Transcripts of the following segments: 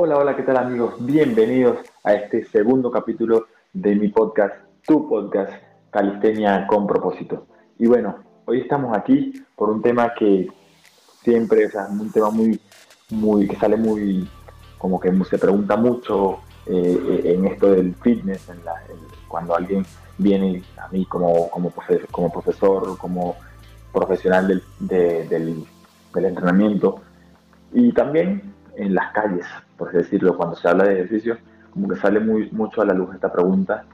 Hola, hola, ¿qué tal amigos? Bienvenidos a este segundo capítulo de mi podcast, tu podcast, Calistenia con propósito. Y bueno, hoy estamos aquí por un tema que siempre, o sea, un tema muy, muy, que sale muy, como que se pregunta mucho eh, en esto del fitness, cuando alguien viene a mí como, como, profesor, como profesional del, del entrenamiento y también en las calles, por decirlo, cuando se habla de ejercicio, como que sale muy, mucho a la luz esta pregunta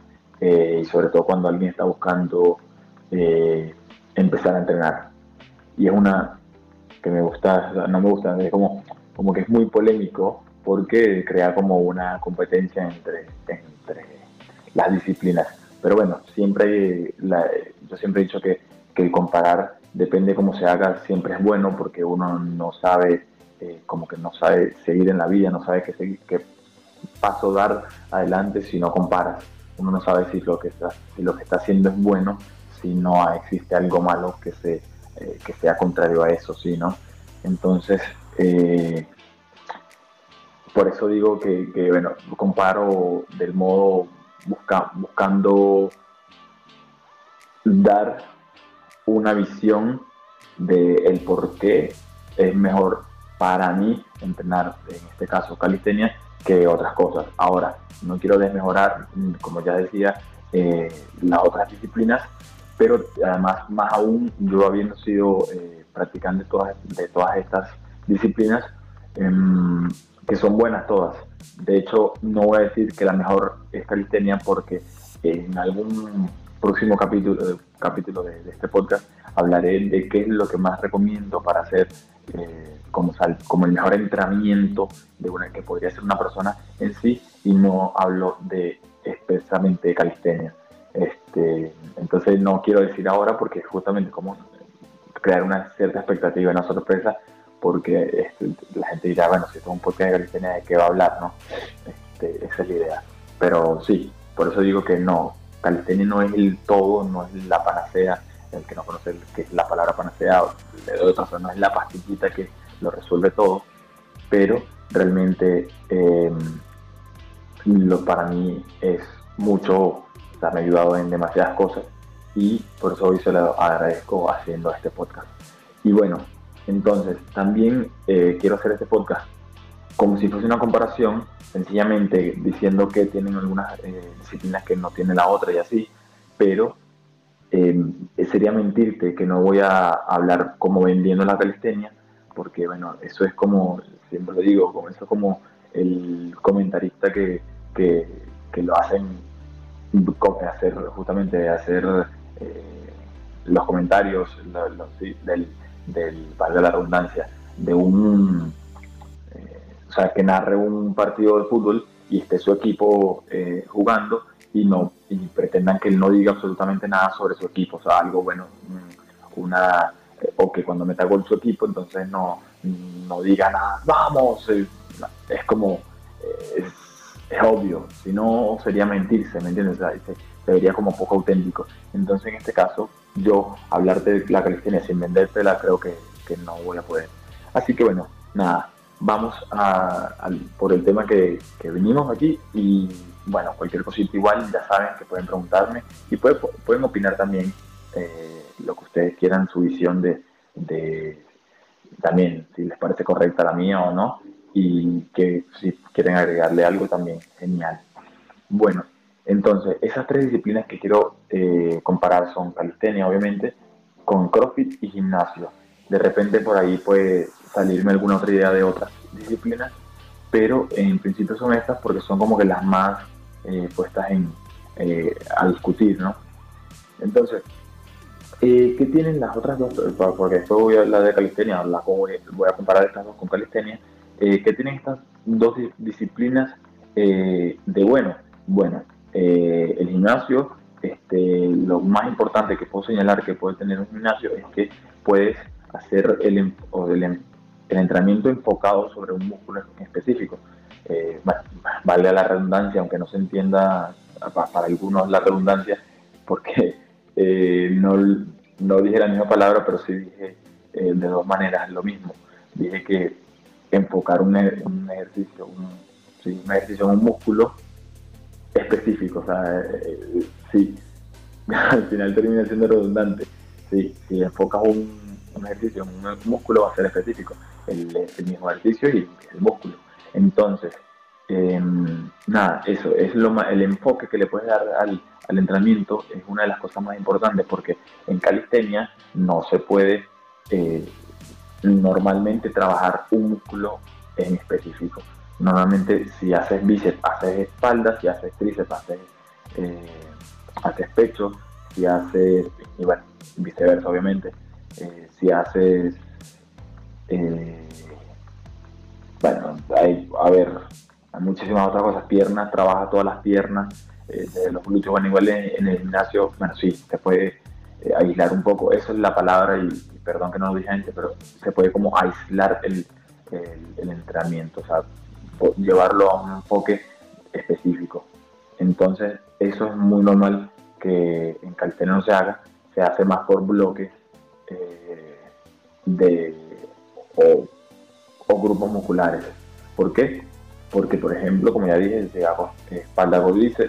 eh, y sobre todo cuando alguien está buscando eh, empezar a entrenar. Y es una que me gusta, no me gusta, es como, como que es muy polémico porque crea como una competencia entre, entre las disciplinas. Pero bueno, siempre yo siempre he dicho que, que el comparar depende cómo se haga, siempre es bueno porque uno no sabe eh, como que no sabe seguir en la vida, no sabe qué, paso dar adelante si no comparas. Uno no sabe si lo que está, haciendo es bueno, si no existe algo malo que, eh, sea contrario a eso, ¿sí, no? Entonces, eh, por eso digo que, bueno, comparo del modo busca, buscando dar una visión de el por qué es mejor para mí entrenar, en este caso calistenia, que otras cosas. Ahora, no quiero desmejorar, como ya decía, eh, las otras disciplinas, pero además, más aún, yo habiendo sido eh, practicante de todas, de todas estas disciplinas, em, que son buenas todas. De hecho, no voy a decir que la mejor es calistenia porque en algún próximo capítulo, capítulo de, este podcast hablaré de qué es lo que más recomiendo para hacer eh, como, como el mejor entrenamiento de una que podría ser una persona en sí y no hablo de expresamente de calistenia. Este, entonces no quiero decir ahora porque justamente como crear una cierta expectativa una sorpresa porque este, la gente dirá, bueno, si esto es un podcast de calistenia, ¿de qué va a hablar? no este, Esa es la idea. Pero sí, por eso digo que no, calistenia no es el todo, no es la panacea, el que no conoce que es la palabra panacea, de otra no es la pastillita que lo resuelve todo, pero realmente em, lo, para mí es mucho, o sea, me ha ayudado en demasiadas cosas y por eso hoy se lo agradezco haciendo este podcast. Y bueno, entonces también eh, quiero hacer este podcast como si fuese una comparación, sencillamente diciendo que tienen algunas eh, disciplinas que no tiene la otra y así, pero em, sería mentirte que no voy a hablar como vendiendo la calistenia, porque bueno, eso es como, siempre lo digo, como eso es como el comentarista que, que, lo hacen, hacer justamente hacer eh, los comentarios del, del, de la redundancia, de un, eh, o sea, que narre un partido de fútbol y esté su equipo eh, jugando y no y pretendan que él no diga absolutamente nada sobre su equipo, o sea, algo bueno, una o que cuando meta gol su equipo, entonces no, no diga nada, vamos, eh, es como, eh, es, obvio, si no sería mentirse, ¿me entiendes? se, vería como poco auténtico. Entonces en este caso, yo hablarte de la calistenia sin vendértela creo que, que no voy a poder. Así que bueno, nada, vamos a, por el tema que, que, venimos aquí y bueno, cualquier cosita igual, ya saben que pueden preguntarme y pueden, opinar también. Eh, lo que ustedes quieran, su visión de, de también si les parece correcta la mía o no, y que si quieren agregarle algo también, genial. Bueno, entonces, esas tres disciplinas que quiero eh, comparar son calistenia, obviamente, con CrossFit y gimnasio. De repente por ahí puede salirme alguna otra idea de otras disciplinas, pero en principio son estas porque son como que las más eh, puestas en, eh, a discutir, ¿no? Entonces, eh, ¿Qué tienen las otras dos? Porque después voy a hablar de calistenia, voy a comparar estas dos con calistenia. Eh, ¿Qué tienen estas dos disciplinas eh, de bueno? Bueno, eh, el gimnasio, este, lo más importante que puedo señalar que puede tener un gimnasio es que puedes hacer el, el, entrenamiento enfocado sobre un músculo específico. Vale la redundancia, aunque no se entienda para algunos la redundancia, porque eh, no, no, dije la misma palabra, pero sí dije eh, de dos maneras lo mismo. Dije que enfocar un, ejercicio, ¿sí? un ejercicio en un músculo específico, o sea, eh, sí, al final termina siendo redundante, si enfocas un, ejercicio en un músculo va a ser específico, el, mismo ejercicio y el músculo. Entonces, em, nada, eso es lo el enfoque que le puedes dar al, al entrenamiento es una de las cosas más importantes porque en calistenia no se puede eh, normalmente trabajar un músculo en específico. Normalmente si haces bíceps, haces espalda, si haces tríceps, haces, eh, haces pecho, si haces, y bueno, viceversa obviamente, eh, si haces, bueno, hay, a ver, hay muchísimas otras cosas, piernas, trabaja todas las piernas, eh, los glúteos, bueno, igual en, el gimnasio, bueno, sí, se puede eh, aislar un poco, eso es la palabra, y, perdón que no lo dije antes, pero se puede como aislar el, el, entrenamiento, o sea, llevarlo a un enfoque específico. Entonces, eso es muy normal que en calistenia no se haga, se hace más por bloques eh, de, o, o, grupos musculares. ¿Por qué? porque por ejemplo, como ya dije, se hago espalda golice,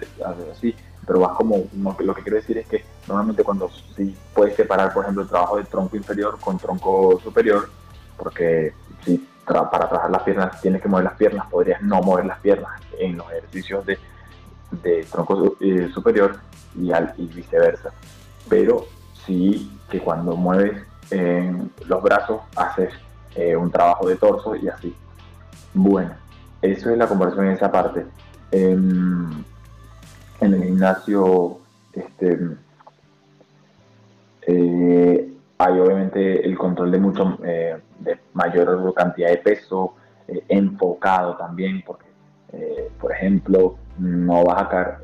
así, pero vas como, lo que quiero decir es que normalmente cuando si puedes separar, por ejemplo, el trabajo del tronco inferior con tronco superior, porque si para trabajar las piernas tienes que mover las piernas, podrías no mover las piernas en los ejercicios de, de tronco eh, superior y viceversa. Pero sí que cuando mueves los brazos haces eh, un trabajo de torso y así. Bueno, eso es la conversión en esa parte. en el gimnasio este, eh, hay obviamente el control de mucho eh, de mayor cantidad de peso enfocado también porque por ejemplo no vas a caer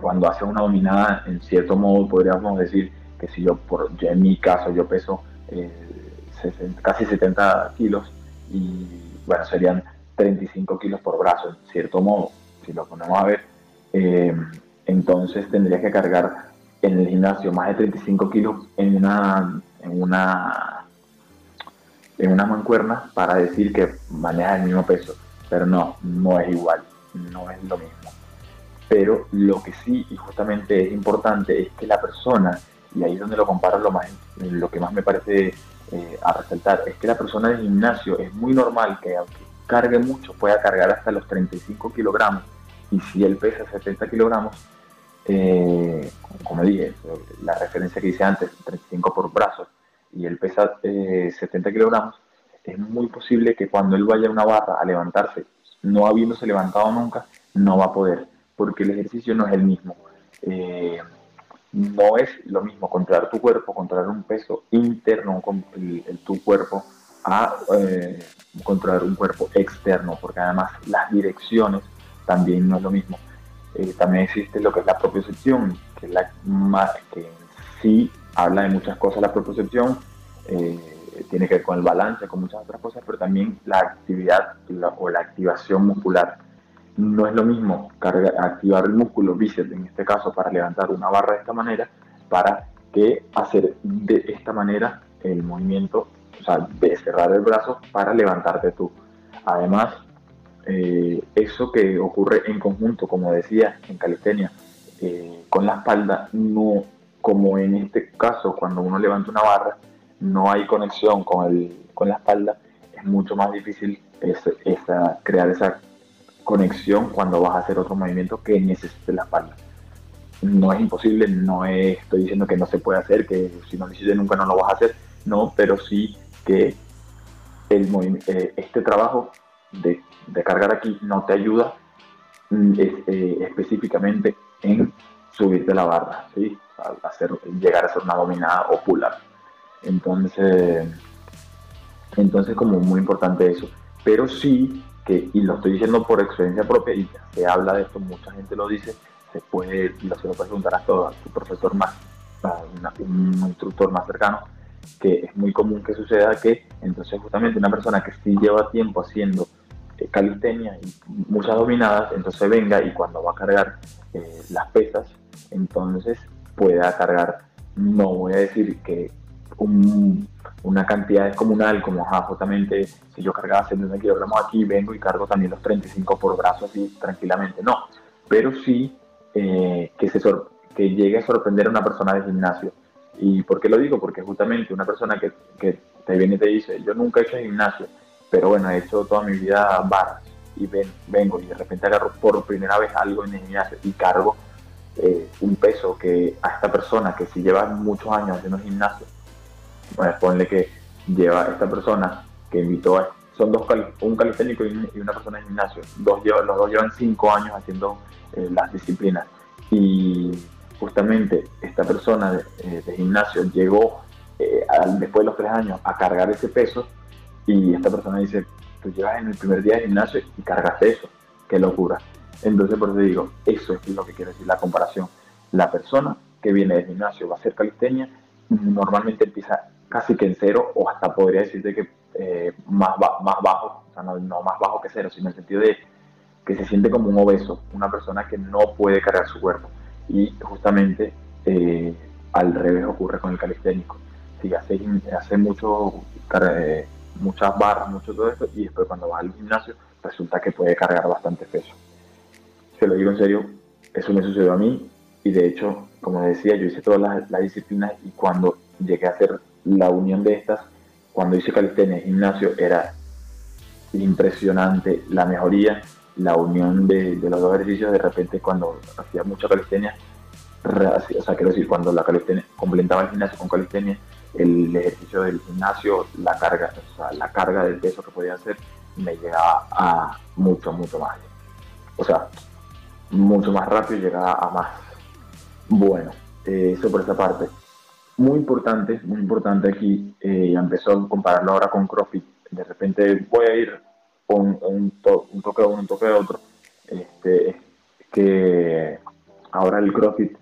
cuando haces una dominada en cierto modo podríamos decir que si yo por en mi caso yo peso casi 70 kilos y bueno serían 35 kilos por brazo, en cierto modo, si lo ponemos a ver. Eh, entonces tendrías que cargar en el gimnasio más de 35 kilos en una, en una, en una mancuerna para decir que manejas el mismo peso. Pero no, no es igual, no es lo mismo. Pero lo que sí, y justamente es importante, es que la persona, y ahí es donde lo comparo lo, más, lo que más me parece eh, a resaltar, es que la persona del gimnasio es muy normal que aunque cargue mucho, pueda cargar hasta los 35 kilogramos. Y si él pesa 70 kilogramos, eh, como dije, la referencia que hice antes, 35 por brazo, y él pesa 70 eh, kilogramos, es muy posible que cuando él vaya a una barra a levantarse, no habiéndose levantado nunca, no va a poder, porque el ejercicio no es el mismo. Eh, no es lo mismo controlar tu cuerpo, controlar un peso interno, con tu cuerpo, a eh, controlar un cuerpo externo, porque además las direcciones también no es lo mismo. Eh, también existe lo que es la propiocepción, que, es la que sí habla de muchas cosas la propiocepción, eh, tiene que ver con el balance, con muchas otras cosas, pero también la actividad o la activación muscular. No es lo mismo activar el músculo bíceps, en este caso, para levantar una barra de esta manera, para que hacer de esta manera el movimiento o sea, de cerrar el brazo para levantarte tú. Además, eh, eso que ocurre en conjunto, como decía en calistenia, eh, con la espalda, no como en este caso, cuando uno levanta una barra, no hay conexión con, el, con la espalda, es mucho más difícil esa, crear esa conexión cuando vas a hacer otro movimiento que necesite la espalda. No es imposible, no estoy diciendo que no se puede hacer, que si no lo hiciste nunca no lo vas a hacer, no, pero sí que el, eh, este trabajo de, cargar aquí no te ayuda mm, eh, específicamente en subirte la barra, ¿sí? hacer, llegar a ser una dominada o pular. Entonces, entonces como muy importante eso. Pero sí y lo estoy diciendo por experiencia propia, y se habla de esto, mucha gente lo dice, se puede, lo se lo preguntar a todo, a tu profesor más, a un instructor más cercano, que es muy común que suceda que entonces justamente una persona que sí lleva tiempo haciendo eh, calistenia y muchas dominadas, entonces venga y cuando va a cargar eh, las pesas, entonces pueda cargar, no voy a decir que una cantidad descomunal, como justamente si yo cargaba 70 kilogramos aquí, vengo y cargo también los 35 por brazo así tranquilamente. No, pero sí eh, que, se que llegue a sorprender a una persona de gimnasio. ¿Y por qué lo digo? Porque justamente una persona que, que te viene y te dice, yo nunca he hecho gimnasio, pero bueno, he hecho toda mi vida barras y ven, vengo y de repente agarro por primera vez algo en el gimnasio y cargo eh, un peso que a esta persona que si lleva muchos años haciendo gimnasio, bueno, ponle que lleva esta persona que invitó a, son dos un calisténico y una persona de gimnasio, dos los dos llevan cinco años haciendo eh, las disciplinas y justamente esta persona de, eh, gimnasio llegó después de los tres años a cargar ese peso y esta persona dice, tú llevas en el primer día de gimnasio y cargas eso, qué locura. Entonces, por eso digo, eso es lo que quiero decir, la comparación. La persona que viene del gimnasio va a ser calistenia, normalmente empieza casi que en cero o hasta podría decirte que eh, más, más bajo, o sea, no, más bajo que cero, sino en el sentido de que se siente como un obeso, una persona que no puede cargar su cuerpo. Y justamente eh, al revés ocurre con el calisténico. Si hace, hace mucho, eh, muchas barras, mucho todo esto, y después cuando va al gimnasio resulta que puede cargar bastante peso se lo digo en serio, eso me sucedió a mí y de hecho, como decía, yo hice todas las, disciplinas y cuando llegué a hacer la unión de estas, cuando hice calistenia en gimnasio, era impresionante la mejoría, la unión de, los dos ejercicios. De repente, cuando hacía mucha calistenia, o sea, quiero decir, cuando la calistenia complementaba el gimnasio con calistenia, el ejercicio del gimnasio, la carga, o sea, la carga del peso que podía hacer, me llegaba a mucho, mucho más. O sea, mucho más rápido y llegar a más. Bueno, eh, eso por esa parte. Muy importante, muy importante aquí, eh, empezó a compararlo ahora con CrossFit. De repente voy a ir con un, toque de uno, un toque de otro. Este, que ahora el CrossFit,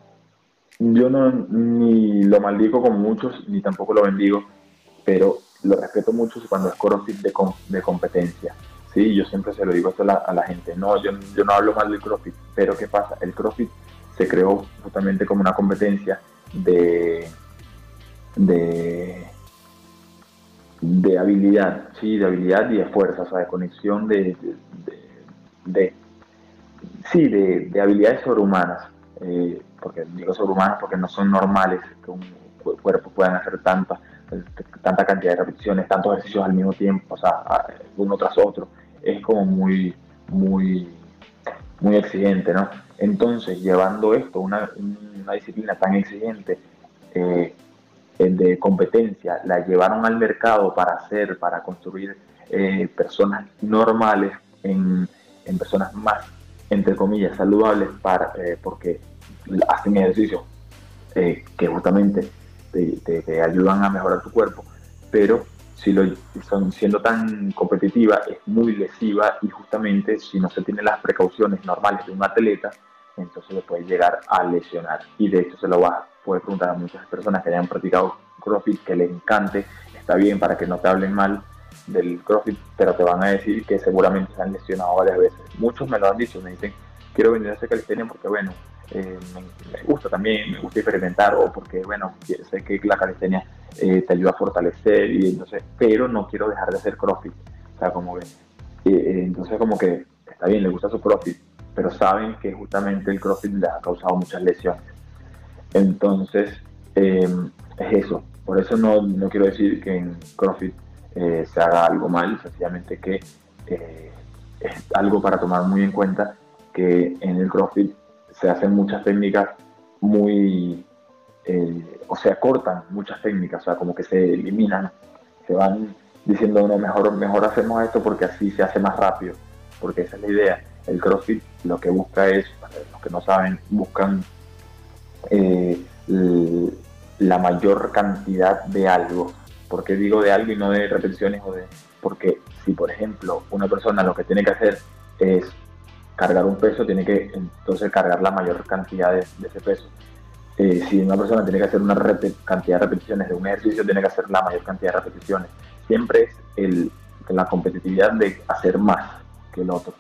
yo no ni lo maldigo como muchos, ni tampoco lo bendigo, pero lo respeto mucho cuando es CrossFit de, de competencia. Sí, yo siempre se lo digo esto a la, gente. No, yo, yo, no hablo mal del CrossFit, pero ¿qué pasa? El CrossFit se creó justamente como una competencia de, de, de habilidad, sí, de habilidad y de fuerza, o sea, de conexión de, de, sí, de, habilidades sobrehumanas. Eh, porque digo sobrehumanas porque no son normales que un cuerpo pueda hacer tanta, tanta cantidad de repeticiones, tantos ejercicios al mismo tiempo, o sea, uno tras otro es como muy, muy, muy exigente, ¿no? Entonces, llevando esto, una, una disciplina tan exigente eh, de competencia, la llevaron al mercado para hacer, para construir eh, personas normales en, en, personas más, entre comillas, saludables, para, eh, porque hacen ejercicio que justamente te, te ayudan a mejorar tu cuerpo, pero si lo son siendo tan competitiva es muy lesiva y justamente si no se tienen las precauciones normales de un atleta, entonces le puede llegar a lesionar. Y de hecho se lo va a poder preguntar a muchas personas que hayan practicado CrossFit que les encante, está bien para que no te hablen mal del CrossFit, pero te van a decir que seguramente se han lesionado varias veces. Muchos me lo han dicho, me dicen, quiero venir a hacer calistenia porque bueno, eh, me, gusta también, me gusta experimentar o porque bueno, sé que la calistenia eh, te ayuda a fortalecer y entonces, pero no quiero dejar de hacer CrossFit. O sea, como que, eh, entonces como que está bien, le gusta su CrossFit, pero saben que justamente el CrossFit le ha causado muchas lesiones. Entonces, es eso. Por eso no, no, quiero decir que en CrossFit se haga algo mal, sencillamente que es algo para tomar muy en cuenta que en el CrossFit se hacen muchas técnicas muy, eh, o sea, cortan muchas técnicas, o sea, como que se eliminan, se van diciendo, no, mejor, mejor hacemos esto porque así se hace más rápido, porque esa es la idea. El CrossFit lo que busca es, para los que no saben, buscan eh, la mayor cantidad de algo. ¿Por qué digo de algo y no de repeticiones o de...? Porque si, por ejemplo, una persona lo que tiene que hacer es cargar un peso, tiene que entonces cargar la mayor cantidad de, ese peso. Eh, si una persona tiene que hacer una cantidad de repeticiones de un ejercicio, tiene que hacer la mayor cantidad de repeticiones. Siempre es el, la competitividad de hacer más que el otro.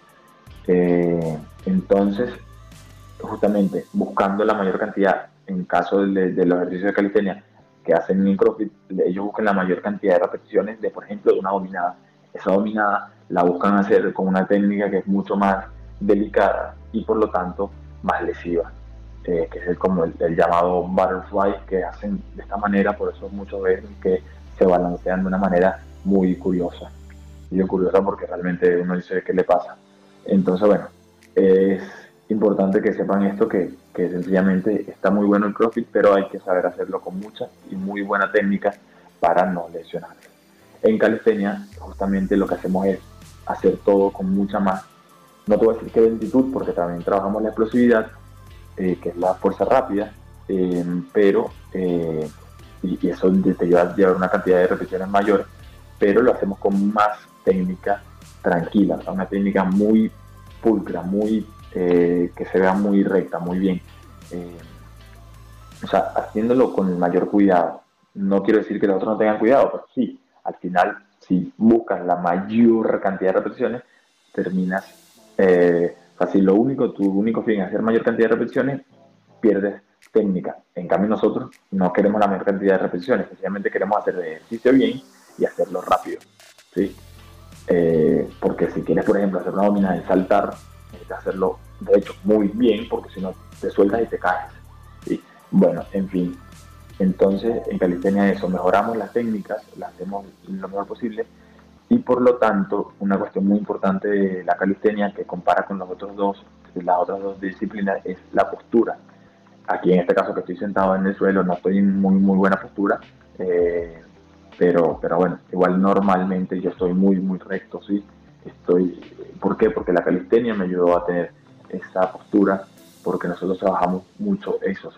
Eh, entonces, justamente buscando la mayor cantidad, en caso de, los ejercicios de calistenia, que hacen en CrossFit, ellos buscan la mayor cantidad de repeticiones de, por ejemplo, de una dominada. Esa dominada la buscan hacer con una técnica que es mucho más delicada y por lo tanto más lesiva, eh, que es como el, llamado butterfly que hacen de esta manera, por eso muchos veces que se balancean de una manera muy curiosa. Y yo curiosa porque realmente uno dice qué le pasa. Entonces, bueno, es importante que sepan esto, que, que sencillamente está muy bueno el CrossFit, pero hay que saber hacerlo con mucha y muy buena técnica para no lesionarse. En calistenia, justamente lo que hacemos es hacer todo con mucha más, no te voy a decir que lentitud, porque también trabajamos la explosividad, eh, que es la fuerza rápida, eh, pero, eh, y, eso te lleva a llevar una cantidad de repeticiones mayor, pero lo hacemos con más técnica tranquila, una técnica muy pulcra, muy que se vea muy recta, muy bien. O sea, haciéndolo con el mayor cuidado. No quiero decir que los otros no tengan cuidado, pero sí, al final, si buscas la mayor cantidad de repeticiones, terminas, eh, si lo único, tu único fin es hacer mayor cantidad de repeticiones, pierdes técnica. En cambio, nosotros no queremos la mayor cantidad de repeticiones, sencillamente queremos hacer el ejercicio bien y hacerlo rápido. ¿sí? porque si quieres, por ejemplo, hacer una dominada y saltar, hacerlo de hecho muy bien, porque si no te sueltas y te caes. ¿sí? Bueno, en fin. Entonces, en calistenia eso, mejoramos las técnicas, las hacemos lo mejor posible y por lo tanto, una cuestión muy importante de la calistenia que compara con los otros dos, las otras dos disciplinas es la postura. Aquí en este caso que estoy sentado en el suelo no estoy en muy muy buena postura, eh, pero, pero bueno, igual normalmente yo estoy muy muy recto, sí. Estoy, ¿Por qué? Porque la calistenia me ayudó a tener esa postura porque nosotros trabajamos mucho eso,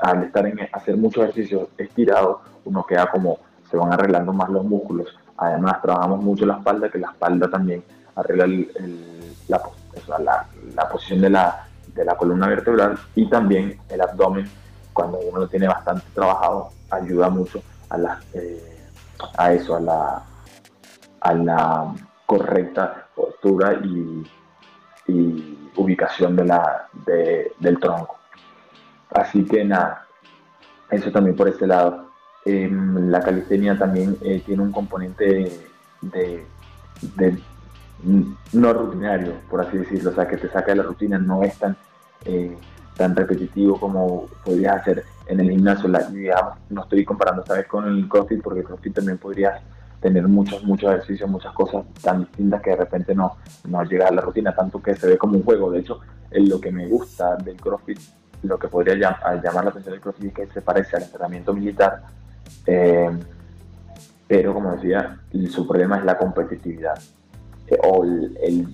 al estar en hacer muchos ejercicios estirados, uno queda como, se van arreglando más los músculos, además trabajamos mucho la espalda, que la espalda también arregla la, posición de la, columna vertebral y también el abdomen, cuando uno lo tiene bastante trabajado, ayuda mucho a, la, eh, eso, a la, correcta postura y, ubicación del tronco. Así que nada, eso también por este lado. Em, la calistenia también eh, tiene un componente de, no rutinario, por así decirlo, o sea, que te saca de la rutina, no es tan, eh, repetitivo como podrías hacer en el gimnasio. No estoy comparando esta con el CrossFit, porque el CrossFit también podrías tener muchos, muchos ejercicios, muchas cosas tan distintas que de repente no, no llega a la rutina, tanto que se ve como un juego. De hecho, en lo que me gusta del CrossFit, lo que podría llamar la atención del CrossFit es que se parece al entrenamiento militar, eh, pero como decía, su problema es la competitividad eh, o el,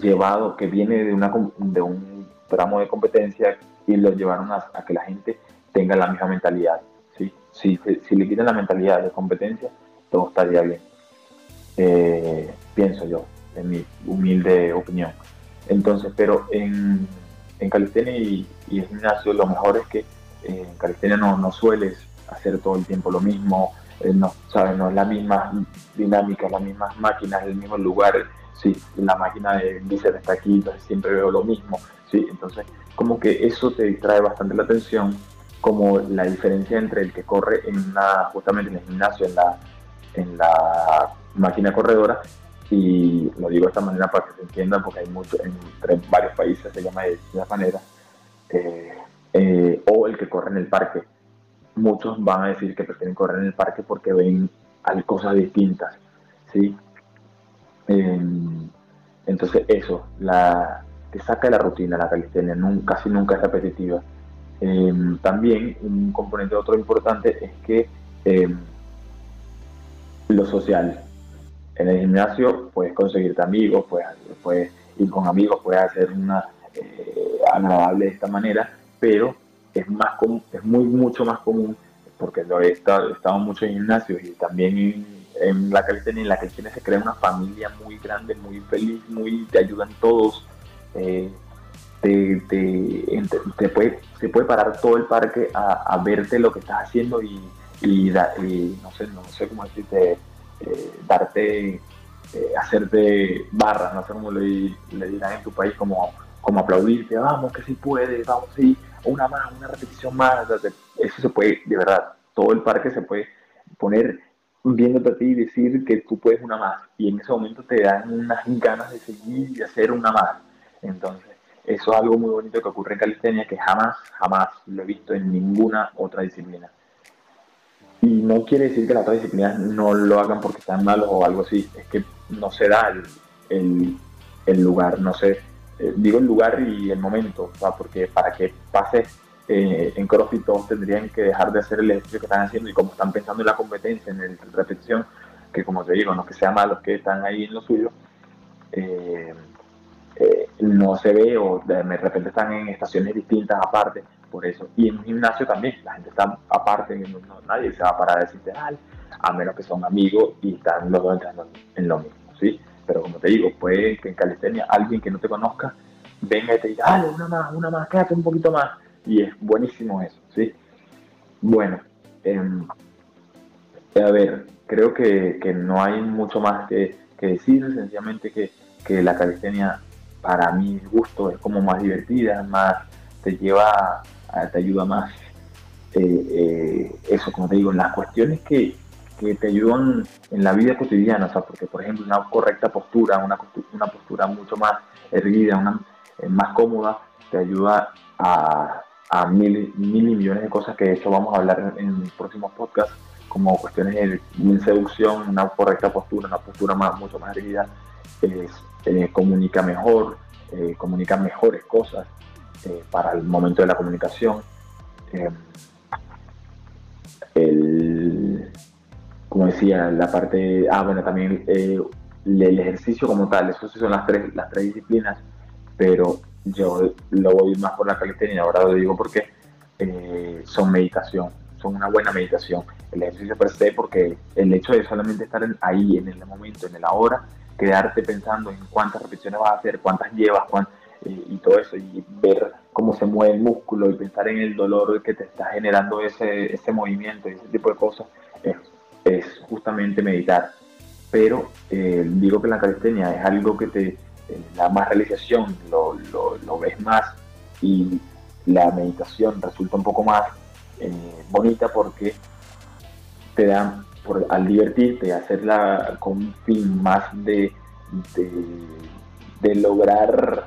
llevado que viene de, una, de un tramo de competencia y lo llevaron a, que la gente tenga la misma mentalidad. ¿sí? Si, si le quitan la mentalidad de competencia, todo estaría bien. Eh, pienso yo, en mi humilde opinión. Entonces, pero en, en calistenia y, en gimnasio lo mejor es que en calistenia no, no sueles hacer todo el tiempo lo mismo, eh, no, ¿sabes? no es la misma dinámica, las mismas máquinas, el mismo lugar. Sí, la máquina de bíceps está aquí, entonces siempre veo lo mismo. Sí, entonces como que eso te distrae bastante la atención, como la diferencia entre el que corre en una, justamente en el gimnasio, en la en la máquina corredora y lo digo de esta manera para que se entienda porque hay mucho, en, varios países se llama de esa manera, eh, eh, o el que corre en el parque. Muchos van a decir que prefieren correr en el parque porque ven hay cosas distintas, ¿sí? Em, entonces eso, la, te saca de la rutina la calistenia, casi nunca es repetitiva. Em, también un componente otro importante es que em, lo social. En el gimnasio puedes conseguirte amigos, puedes, puedes ir con amigos, puedes hacer una eh, agradable de esta manera, pero es más es muy mucho más común porque lo he estado, estado mucho en gimnasios y también en, la calistenia, en la calistenia se crea una familia muy grande, muy feliz, muy te ayudan todos. Eh, te, te, puede, se puede parar todo el parque a, a verte lo que estás haciendo y, y, no sé, no sé cómo decirte, eh, darte, eh, hacerte barras, no sé cómo le, le, dirán en tu país, como, como aplaudirte, vamos que si puedes, vamos sí, una más, una repetición más, eso se puede, de verdad, todo el parque se puede poner viéndote a ti y decir que tú puedes una más. Y en ese momento te dan unas ganas de seguir y hacer una más. Entonces, eso es algo muy bonito que ocurre en calistenia que jamás, jamás lo he visto en ninguna otra disciplina. Y no quiere decir que las otras disciplinas no lo hagan porque están malos o algo así. Es que no se da el, el, lugar, no sé. Eh, digo el lugar y el momento, porque para que pase eh, en CrossFit todos tendrían que dejar de hacer el ejercicio que están haciendo y como están pensando en la competencia, en la repetición, que como te digo, no que sea malos que están ahí en lo suyo, eh, eh, no se ve o de repente están en estaciones distintas aparte, por eso. Y en un gimnasio también, la gente está aparte, nadie se va a parar a decirte, a menos que son amigos y están los dos entrando en lo mismo, ¿sí? Pero como te digo, puede que en calistenia alguien que no te conozca venga y te diga, dale, una más, una más, quédate un poquito más y es buenísimo eso, ¿sí? Bueno, em, a ver, creo que, no hay mucho más que, decir, sencillamente que, la calistenia para mi gusto es como más divertida, más te lleva, te ayuda más, eh, eh, eso como te digo, las cuestiones que, te ayudan en la vida cotidiana, o sea, porque por ejemplo una correcta postura, una, una postura mucho más erguida, una, eh, más cómoda, te ayuda a, a mil, mil y millones de cosas que de hecho vamos a hablar en, en próximos podcasts, como cuestiones de, seducción, una correcta postura, una postura más, mucho más erguida, eh, comunica mejor, eh, comunica mejores cosas para el momento de la comunicación. el, como decía, la parte, ah, bueno, también el ejercicio como tal, eso sí son las tres, las tres disciplinas, pero yo lo voy más por la calistenia, ahora lo digo porque eh, son meditación, son una buena meditación. El ejercicio per se, porque el hecho de solamente estar ahí, en el momento, en el ahora, quedarte pensando en cuántas repeticiones vas a hacer, cuántas llevas, eh, y todo eso, y ver cómo se mueve el músculo y pensar en el dolor que te está generando ese, ese movimiento y ese tipo de cosas, es, justamente meditar. Pero eh, digo que la calistenia es algo que te la más realización lo, lo, ves más y la meditación resulta un poco más eh, bonita porque te da, al divertirte, hacerla con un fin más de, de, lograr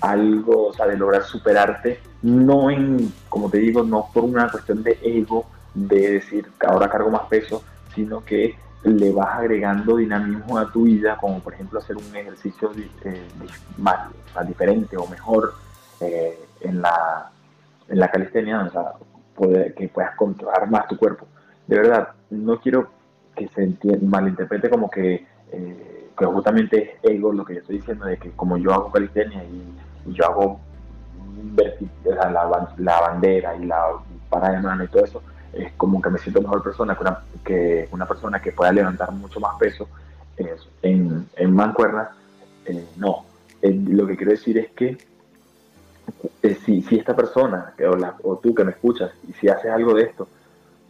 algo, o sea, de lograr superarte, no en, como te digo, no por una cuestión de ego, de decir ahora cargo más peso, sino que le vas agregando dinamismo a tu vida, como por ejemplo hacer un ejercicio eh, más, diferente o mejor eh, en, la, en la calistenia, o sea, que puedas controlar más tu cuerpo. De verdad, no quiero que se malinterprete como que, eh, que justamente es ego lo que yo estoy diciendo, de que como yo hago calistenia y, yo hago la, la bandera y la parada de mano y todo eso, es como que me siento mejor persona que una, persona que pueda levantar mucho más peso en, en mancuernas. Eh, no, lo que quiero decir es que eh, si, si, esta persona o, o, tú que me escuchas y si haces algo de esto,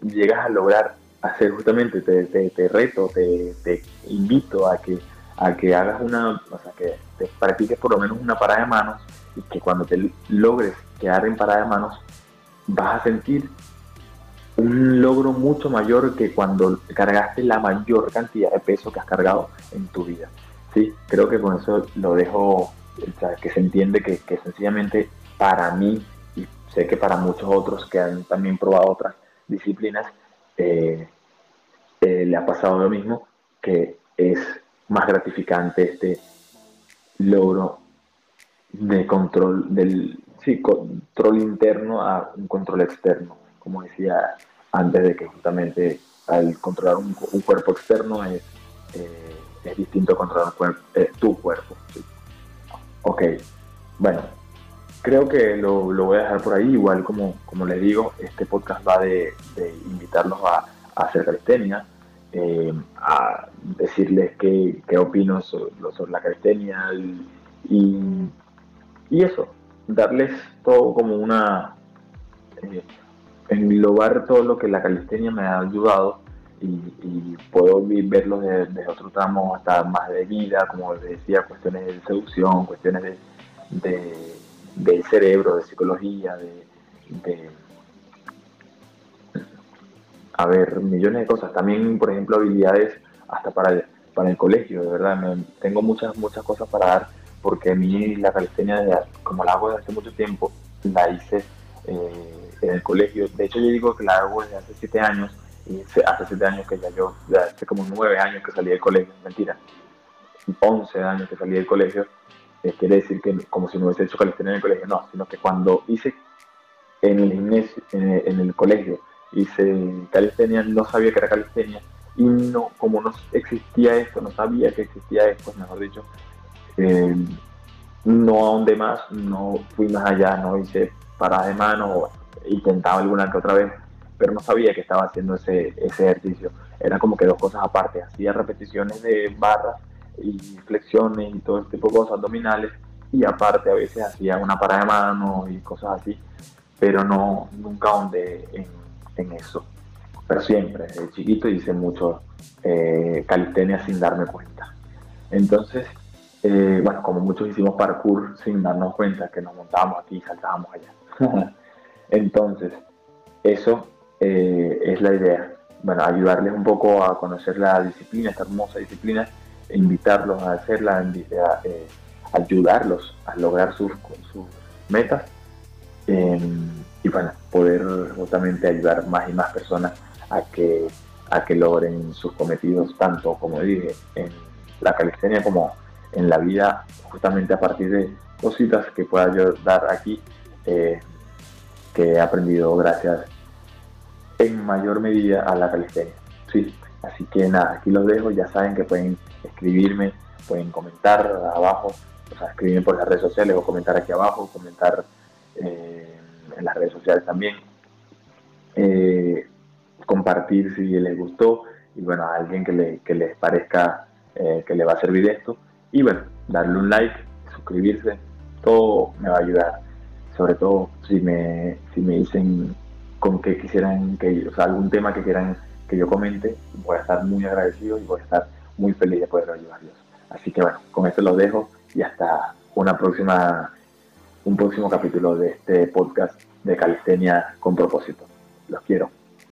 llegas a lograr hacer justamente, te, te, reto, te, te, invito a que, a que hagas una, o sea, que te practiques por lo menos una parada de manos y que cuando te logres quedar en parada de manos, vas a sentir un logro mucho mayor que cuando cargaste la mayor cantidad de peso que has cargado en tu vida. Sí, creo que con eso lo dejo, que se entiende que, sencillamente para mí, y sé que para muchos otros que han también probado otras disciplinas, eh, eh, le ha pasado lo mismo, que es más gratificante este logro de control del sí, control interno a un control externo, como decía antes de que justamente al controlar un, cuerpo externo es, eh, es distinto a controlar eh, tu cuerpo. Ok, bueno, creo que lo, voy a dejar por ahí, igual como, como les digo, este podcast va de, invitarlos a, hacer calistenia, eh, a decirles qué, qué opino sobre, la calistenia y, y, eso, darles todo como una englobar todo lo que la calistenia me ha ayudado y, puedo verlo desde, otro tramo hasta más de vida, como les decía, cuestiones de seducción, cuestiones de, del cerebro, de psicología, de, a ver, millones de cosas. También, por ejemplo, habilidades hasta para el, para el colegio, de verdad. tengo muchas, muchas cosas para dar porque a mí la calistenia, como la hago desde hace mucho tiempo, la hice eh, en el colegio. De hecho, yo digo que la hago desde hace siete años y hace siete años que ya yo, hace como nueve años que salí del colegio, mentira, once años que salí del colegio, eh, quiere decir que como si no hubiese hecho calistenia en el colegio, no, sino que cuando hice en el gimnasio, en, el colegio, hice calistenia, no sabía que era calistenia y no, como no existía esto, no sabía que existía esto, mejor dicho, eh, no ahondé más, no fui más allá, no hice paradas de mano, intentaba alguna que otra vez, pero no sabía que estaba haciendo ese, ejercicio. Era como que dos cosas aparte, hacía repeticiones de barras y flexiones y todo este tipo de cosas abdominales y aparte a veces hacía una parada de mano y cosas así, pero no nunca ahondé en, eso. Pero siempre, de chiquito hice mucho eh, calistenia sin darme cuenta. Entonces, eh, bueno, como muchos hicimos parkour sin darnos cuenta que nos montábamos aquí y saltábamos allá. Entonces, eso eh, es la idea. Bueno, ayudarles un poco a conocer la disciplina, esta hermosa disciplina, e invitarlos a hacerla, eh, ayudarlos a lograr sus, sus metas em, y bueno, poder justamente ayudar más y más personas a que, a que logren sus cometidos, tanto como dije, en la calistenia como en la vida, justamente a partir de cositas que pueda yo dar aquí, eh, que he aprendido gracias en mayor medida a la calistenia. Sí, así que nada, aquí los dejo, ya saben que pueden escribirme, pueden comentar abajo, o sea, escribirme por las redes sociales o comentar aquí abajo, comentar eh, en las redes sociales también, eh, compartir si les gustó y bueno, a alguien que, le, que les parezca que le va a servir esto y bueno, darle un like, suscribirse, todo me va a ayudar. Sobre todo si me, si me dicen con qué quisieran que, o sea, algún tema que quieran que yo comente, voy a estar muy agradecido y voy a estar muy feliz de poder ayudarlos. Así que bueno, con esto los dejo y hasta una próxima, un próximo capítulo de este podcast de Calistenia con propósito. Los quiero.